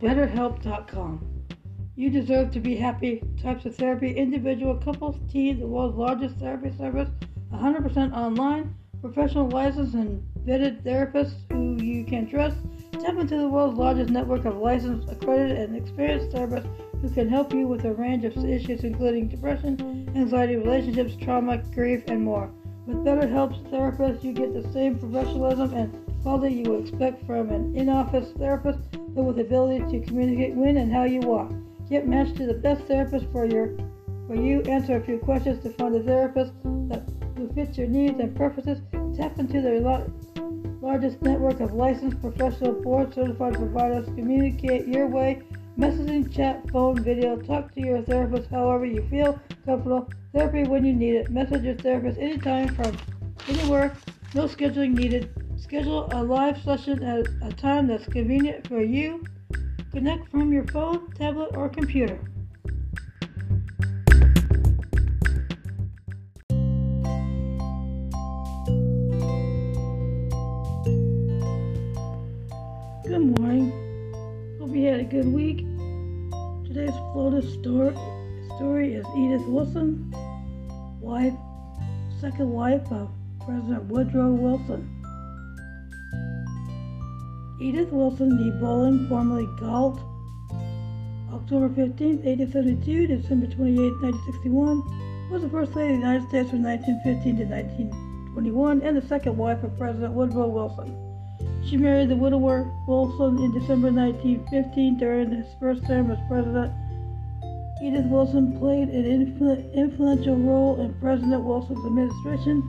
BetterHelp.com. You deserve to be happy. Types of therapy, individual, couples, teens, the world's largest therapy service, 100% online, professional licensed and vetted therapists who you can trust. Tap into the world's largest network of licensed, accredited, and experienced therapists who can help you with a range of issues including depression, anxiety, relationships, trauma, grief, and more. With BetterHelp's therapists, you get the same professionalism and quality you would expect from an in-office therapist, but with the ability to communicate when and how you want. Get matched to the best therapist for your for you. Answer a few questions to find a therapist that who fits your needs and preferences. Tap into their largest network of licensed professional board certified providers. Communicate your way. Messaging, chat, phone, video. Talk to your therapist however you feel comfortable. Therapy when you need it. Message your therapist anytime from anywhere. No scheduling needed. Schedule a live session at a time that's convenient for you. Connect from your phone, tablet, or computer. Good morning. Hope you had a good week. Today's FLOTUS story, is Edith Wilson, wife, second wife of President Woodrow Wilson. Edith Wilson nee Bolling, formerly Galt, October 15, 1872 December 28, 1961, was the First Lady of the United States from 1915 to 1921 and the second wife of President Woodrow Wilson. She married the widower Wilson in December 1915 during his first term as president. Edith Wilson played an influ- influential role in President Wilson's administration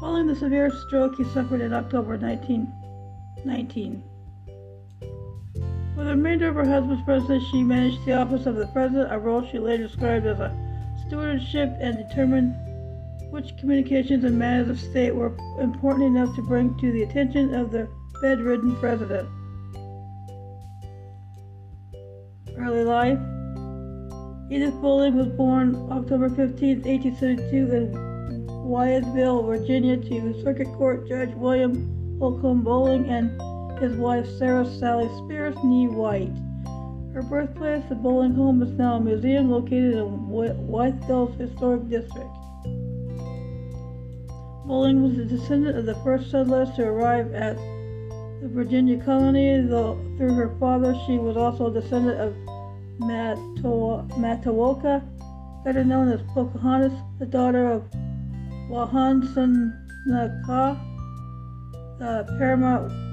following the severe stroke he suffered in October 1919. For the remainder of her husband's presidency, she managed the office of the president, a role she later described as a stewardship, and determined which communications and matters of state were important enough to bring to the attention of the bedridden president. Early life Edith Bolling was born October 15, 1872, in Wytheville, Virginia, to Circuit Court Judge William Holcomb Bolling and his wife Sarah Sally Spears Nee White. Her birthplace, the Bolling home, is now a museum located in Wytheville's historic district. Bolling was a descendant of the first settlers to arrive at the Virginia colony, though through her father she was also a descendant of Matoaka, better known as Pocahontas, the daughter of Wahunsenacah, the paramount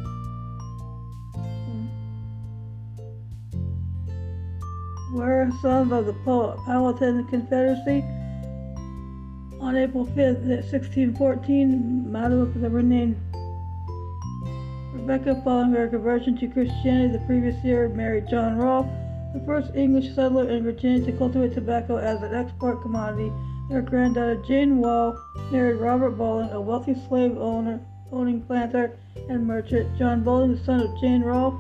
were sons of the Powhatan Confederacy. On April 5th, 1614, Matoaka was named Rebecca, following her conversion to Christianity the previous year, married John Rolfe, the first English settler in Virginia to cultivate tobacco as an export commodity. Their granddaughter Jane Wall married Robert Bolling, a wealthy slave owner, owning planter and merchant. John Bolling, the son of Jane Rolfe,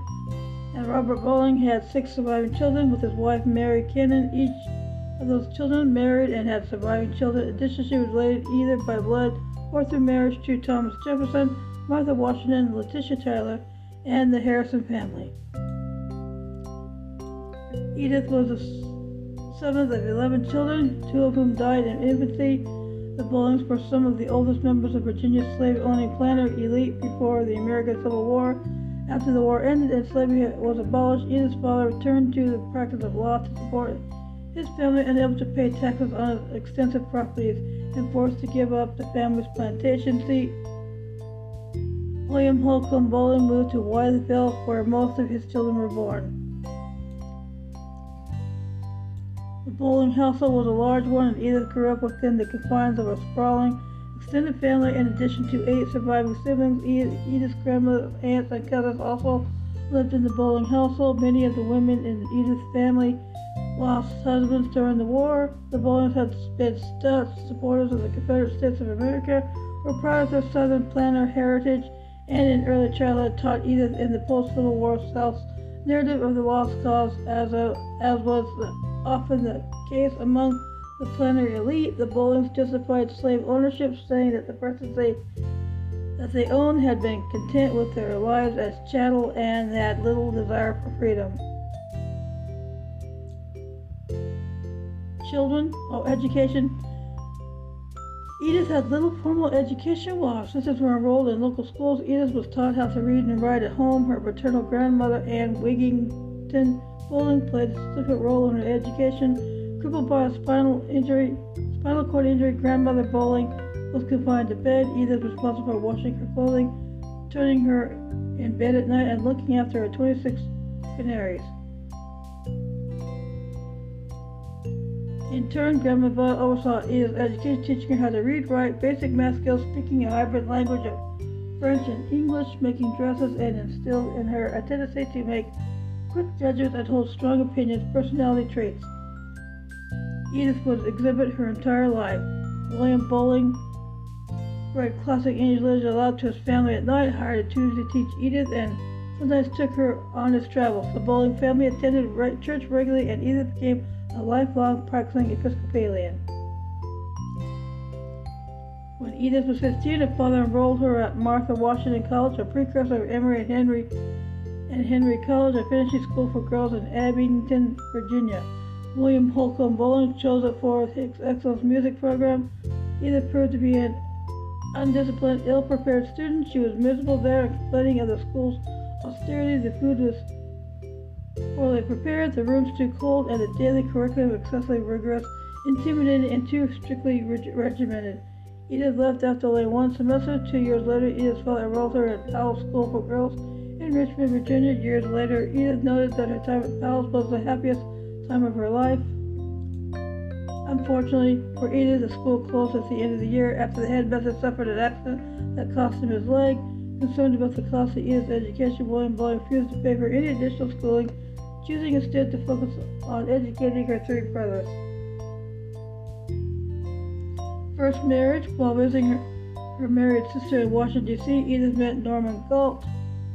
and Robert Bolling had six surviving children with his wife Mary Kennon. Each of those children married and had surviving children. In addition, she was related either by blood or through marriage to Thomas Jefferson, Martha Washington, Letitia Tyler, and the Harrison family. Edith was the seventh of eleven children, two of whom died in infancy. The Bollings were some of the oldest members of Virginia's slave-owning planter elite before the American Civil War. After the war ended and slavery was abolished, Edith's father returned to the practice of law to support his family, unable to pay taxes on his extensive properties, and forced to give up the family's plantation seat. William Holcomb Bolling moved to Wytheville, where most of his children were born. The Bolling household was a large one, and Edith grew up within the confines of a sprawling extended family, in addition to eight surviving siblings. Edith's grandmother, aunts, and cousins also lived in the Bolling household. Many of the women in Edith's family lost husbands during the war. The Bollings had been staunch supporters of the Confederate States of America, were proud of their Southern planter heritage, and in early childhood taught Edith in the post-Civil War South's narrative of the lost cause, as, a, as was often the case among the plenary elite, the Bollings justified slave ownership, saying that the persons they that they owned had been content with their lives as chattel and had little desire for freedom. Children, oh, education. Edith had little formal education while her sisters were enrolled in local schools. Edith was taught how to read and write at home. Her paternal grandmother, Anne Wigington Bolling, played a significant role in her education. Crippled by a spinal injury, spinal cord injury, grandmother Bolling was confined to bed. Edith was responsible for washing her clothing, turning her in bed at night, and looking after her 26 canaries. In turn, Grandmother oversaw Edith's education, teaching her how to read, write, basic math skills, speaking a hybrid language of French and English, making dresses, and instilled in her a tendency to make quick judgments and hold strong opinions, personality traits. Edith would exhibit her entire life. William Bolling read classic English literature aloud to his family at night, hired a tutor to teach Edith, and sometimes took her on his travels. The Bolling family attended church regularly, and Edith became a lifelong practicing Episcopalian. When Edith was 15, her father enrolled her at Martha Washington College, a precursor of Emory and Henry and Henry College, a finishing school for girls in Abingdon, Virginia. William Holcomb Bolling chose it for his excellent music program. Edith proved to be an undisciplined, ill-prepared student. She was miserable there, complaining of the school's austerity. The food was Poorly prepared, the rooms too cold, and the daily curriculum excessively rigorous, intimidating, and too strictly regimented. Edith left after only one semester. Two years later, Edith's father enrolled her at Powell School for Girls in Richmond, Virginia. Years later, Edith noted that her time at Powell was the happiest time of her life. Unfortunately for Edith, the school closed at the end of the year after the headmaster suffered an accident that cost him his leg. Concerned about the cost of Edith's education, William Boyd refused to pay for any additional schooling choosing instead to focus on educating her three brothers. First marriage, while visiting her, her married sister in Washington, D.C., Edith met Norman Galt,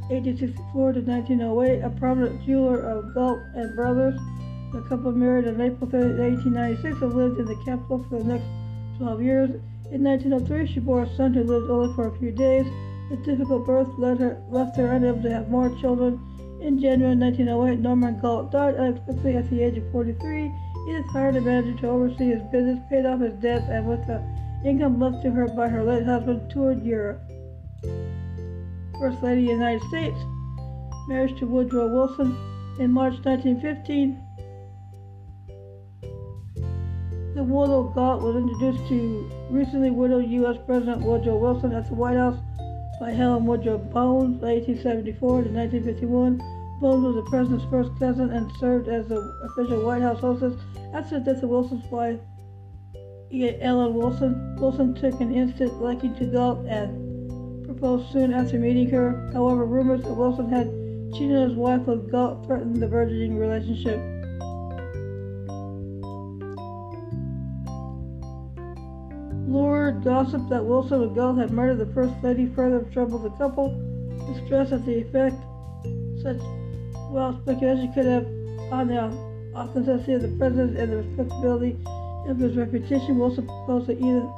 1864 to 1908, a prominent jeweler of Galt and Brothers. The couple married on April 30, 1896 and lived in the capital for the next 12 years. In 1903, she bore a son who lived only for a few days. The difficult birth her, left her unable to have more children. In January 1908, Norman Galt died unexpectedly at the age of 43. Edith hired a manager to oversee his business, paid off his debts, and with the income left to her by her late husband, toured Europe. First Lady of the United States, marriage to Woodrow Wilson in March 1915. The Woodrow Galt was introduced to recently widowed U.S. President Woodrow Wilson at the White House by Helen Woodrow Bones, 1874 to 1951. Bones was the president's first cousin and served as the official White House hostess after the death of Wilson's wife, Ellen Wilson. Wilson took an instant liking to Galt and proposed soon after meeting her. However, rumors that Wilson had cheated on his wife with Galt threatened the burgeoning relationship. Gossip that Wilson and Galt had murdered the First Lady further troubled the couple. Distress at the effect such well speculation could have on the authenticity of the president and the respectability of his reputation. Wilson proposed to either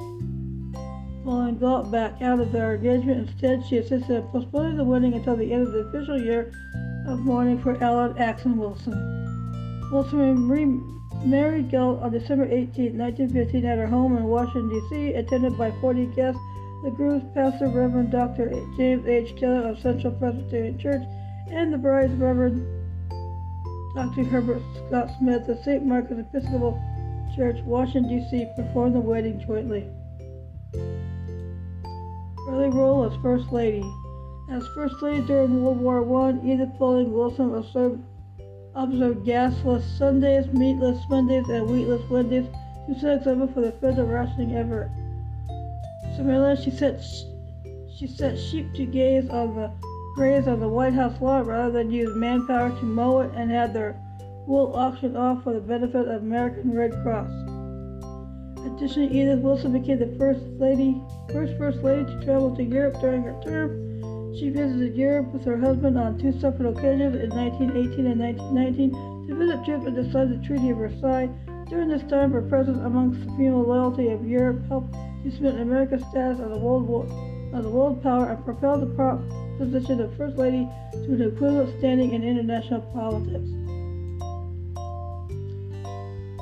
pulling Galt back out of their engagement. Instead, she insisted on postponing the wedding until the end of the official year of mourning for Ellen Axon Wilson. Wilson Mary Galt on December 18, 1915, at her home in Washington, D.C., attended by 40 guests. The groom's pastor, Reverend Dr. James H. Taylor of Central Presbyterian Church, and the bride's Reverend Dr. Herbert Scott Smith of St. Margaret's Episcopal Church, Washington, D.C., performed the wedding jointly. Early role as First Lady. As First Lady during World War I, Edith Bolling Wilson served observed gasless Sundays, meatless Mondays, and wheatless Wednesdays to set example for the federal rationing effort. Similarly, she set she set sheep to gaze on the graze on the White House lawn rather than use manpower to mow it and had their wool auctioned off for the benefit of American Red Cross. Additionally, Edith Wilson became the first lady, first first lady to travel to Europe during her term she visited Europe with her husband on two separate occasions in 1918 and 1919 to visit troops and to sign the Treaty of Versailles. During this time, her presence amongst the female loyalty of Europe helped to cement America's status as a world, as a world power and propelled the position of First Lady to an equivalent standing in international politics.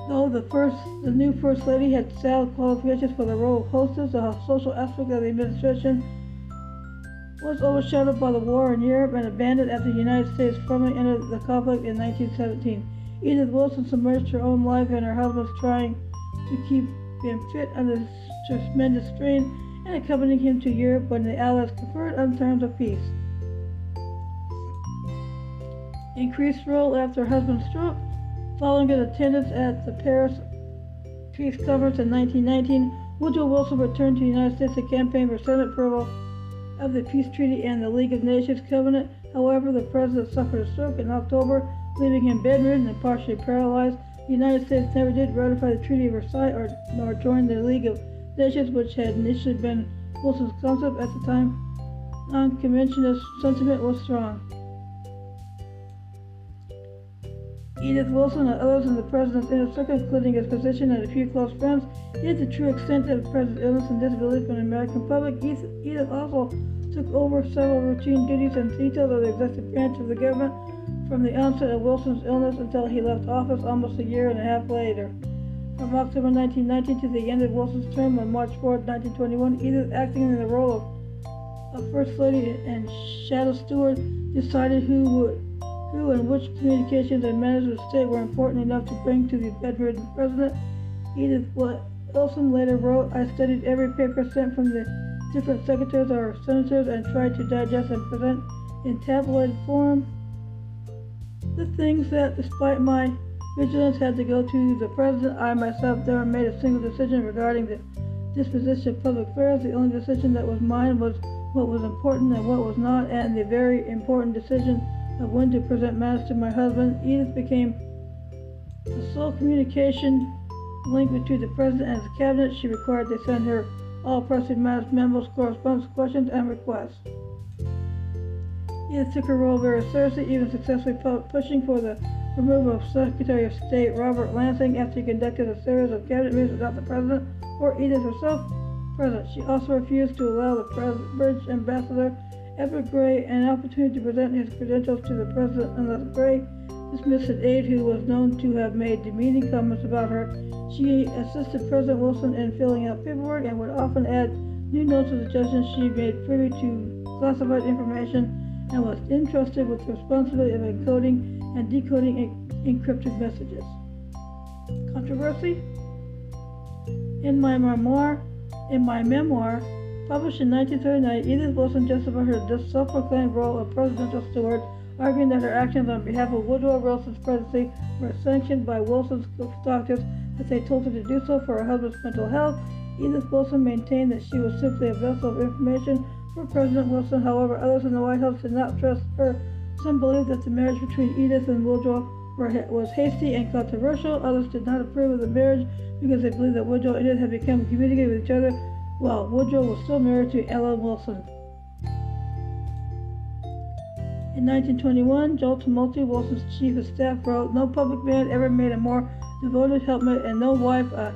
Though the first, the new First Lady had sound qualifications for the role of hostess, the social aspect of the administration was overshadowed by the war in Europe and abandoned after the United States formally entered the conflict in 1917. Edith Wilson submerged her own life and her husband's trying to keep him fit under tremendous strain and accompanying him to Europe when the Allies conferred on terms of peace. Increased role after husband's stroke, following his attendance at the Paris Peace Conference in 1919, Woodrow Wilson returned to the United States to campaign for Senate approval of the Peace Treaty and the League of Nations Covenant. However, the president suffered a stroke in October, leaving him bedridden and partially paralyzed. The United States never did ratify the Treaty of Versailles or nor join the League of Nations, which had initially been Wilson's concept at the time. Non-conventionist sentiment was strong. Edith Wilson and others in the president's inner circle, including his physician and a few close friends, hid the true extent of the president's illness and disability from the American public. Edith also took over several routine duties and details of the executive branch of the government from the onset of Wilson's illness until he left office almost a year and a half later. From October 1919 to the end of Wilson's term on March 4, 1921, Edith, acting in the role of, of First Lady and Shadow Steward, decided who would who and which communications and matters of state were important enough to bring to the bedridden president. Edith Wilson later wrote, I studied every paper sent from the different secretaries or senators and tried to digest and present in tabloid form the things that, despite my vigilance, had to go to the president. I myself never made a single decision regarding the disposition of public affairs. The only decision that was mine was what was important and what was not, and the very important decision of when to present matters to my husband, Edith became the sole communication link between the president and his cabinet. She required they send her all pressing matters, memos, correspondence, questions, and requests. Edith took her role very seriously, even successfully pushing for the removal of Secretary of State Robert Lansing after he conducted a series of cabinet meetings without the president or Edith herself present. She also refused to allow the British ambassador Edward Grey an opportunity to present his credentials to the president unless Grey dismissed an aide who was known to have made demeaning comments about her. She assisted President Wilson in filling out paperwork and would often add new notes and suggestions. She made privy to classified information and was entrusted with the responsibility of encoding and decoding encrypted messages. Controversy? In my memoir, in my memoir, Published in 1939, Edith Wilson justified her self-proclaimed role of presidential steward, arguing that her actions on behalf of Woodrow Wilson's presidency were sanctioned by Wilson's doctors as they told her to do so for her husband's mental health. Edith Wilson maintained that she was simply a vessel of information for President Wilson. However, others in the White House did not trust her. Some believed that the marriage between Edith and Woodrow was hasty and controversial. Others did not approve of the marriage because they believed that Woodrow and Edith had become communicating with each other while Woodrow was still married to Ellen Wilson. In 1921, Joe Tumulty, Wilson's chief of staff, wrote, No public man ever made a more devoted helpmate, and no wife a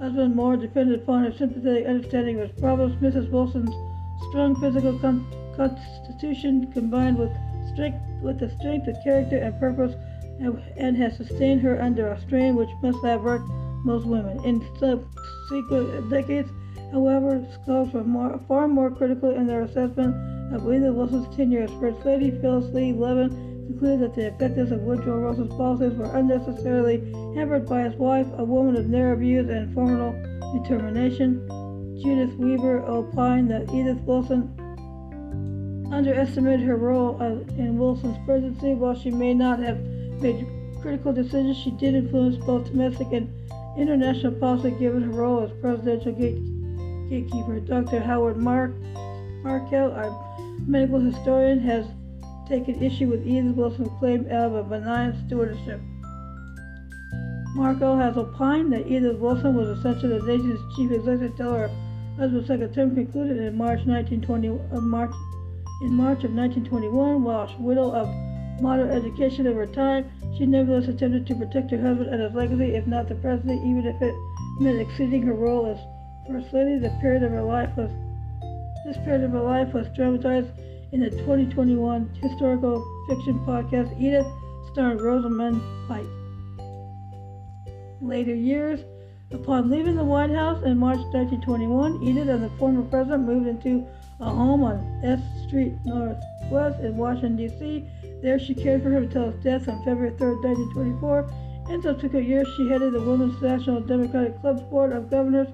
husband more depended upon her sympathetic understanding of his problems. Mrs. Wilson's strong physical con- constitution combined with strength with the strength of character and purpose and, and has sustained her under a strain which must have worked most women. In subsequent decades, However, scholars were more, far more critical in their assessment of Edith Wilson's tenure as First Lady. Phyllis Lee Levin concluded that the effectiveness of Woodrow Wilson's policies were unnecessarily hampered by his wife, a woman of narrow views and formidable determination. Judith Weaver opined that Edith Wilson underestimated her role uh, in Wilson's presidency. While she may not have made critical decisions, she did influence both domestic and international policy given her role as presidential gatekeeper. Dr. Howard Mark, Markel, our medical historian, has taken issue with Edith Wilson's claim of a benign stewardship. Marco has opined that Edith Wilson was essentially the nation's chief executive until her husband's second term concluded in March 1920, uh, March, in March of 1921. While widow of moderate education of her time, she nevertheless attempted to protect her husband and his legacy, if not the presidency, even if it meant exceeding her role as First the period of her life was this period of her life was dramatized in the 2021 historical fiction podcast Edith, starring Rosamund Pike. later years. Upon leaving the White House in March 1921, Edith and the former president moved into a home on S Street Northwest in Washington, D.C. There she cared for him until his death on February 3, 1924. In subsequent years, she headed the Women's National Democratic Club's Board of Governors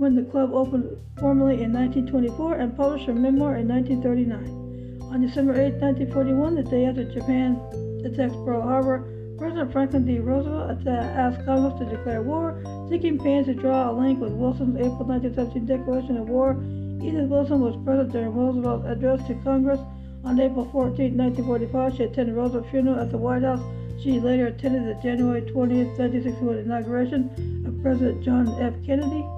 when the club opened formally in 1924 and published her memoir in 1939. On December 8, 1941, the day after Japan attacked Pearl Harbor, President Franklin D. Roosevelt asked Congress to declare war, seeking pains to draw a link with Wilson's April 1917 declaration of war. Edith Wilson was present during Roosevelt's address to Congress on April 14, 1945. She attended Roosevelt's funeral at the White House. She later attended the January 20, 1961 inauguration of President John F. Kennedy.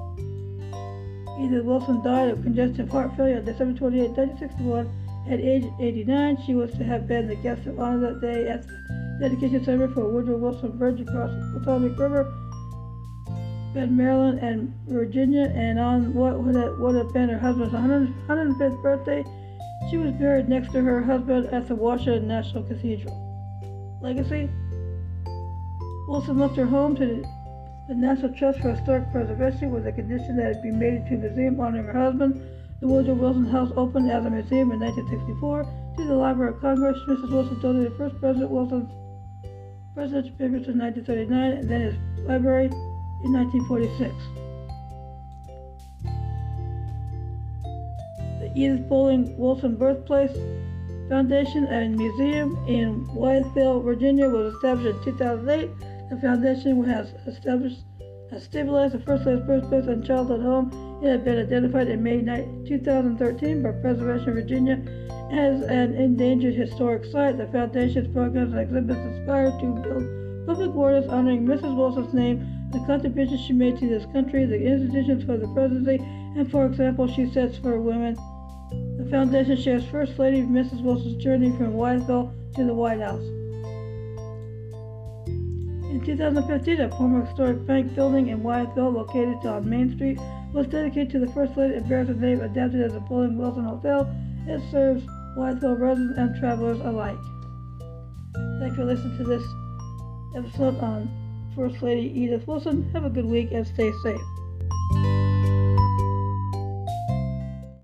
Edith Wilson died of congestive heart failure on December 28, 1961. At age 89, she was to have been the guest of honor that day at the dedication ceremony for Woodrow Wilson Bridge across the Potomac River, Bend, Maryland, and Virginia. And on what would have, would have been her husband's 100, 105th birthday, she was buried next to her husband at the Washington National Cathedral. Legacy Wilson left her home to the National Trust for Historic Preservation with the condition that it be made into a museum honoring her husband. The Woodrow Wilson House opened as a museum in 1964 to the Library of Congress. Mrs. Wilson donated first President Wilson's presidential papers in 1939 and then his library in 1946. The Edith Bolling Wilson Birthplace Foundation and Museum in Wytheville, Virginia was established in 2008 the foundation has established has stabilized the First Lady's birthplace and childhood home. It had been identified in May 2013 by Preservation Virginia as an endangered historic site. The foundation's programs and exhibits aspire to build public awareness honoring Mrs. Wilson's name, the contributions she made to this country, the institutions for the presidency, and for example, she sets for women. The foundation shares First Lady Mrs. Wilson's journey from Wytheville to the White House. In 2015, a former historic bank building in Wytheville, located on Main Street, was dedicated to the First Lady and bears the name adapted as the Bolling Wilson Hotel. It serves Wytheville residents and travelers alike. Thanks for listening to this episode on First Lady Edith Wilson. Have a good week and stay safe.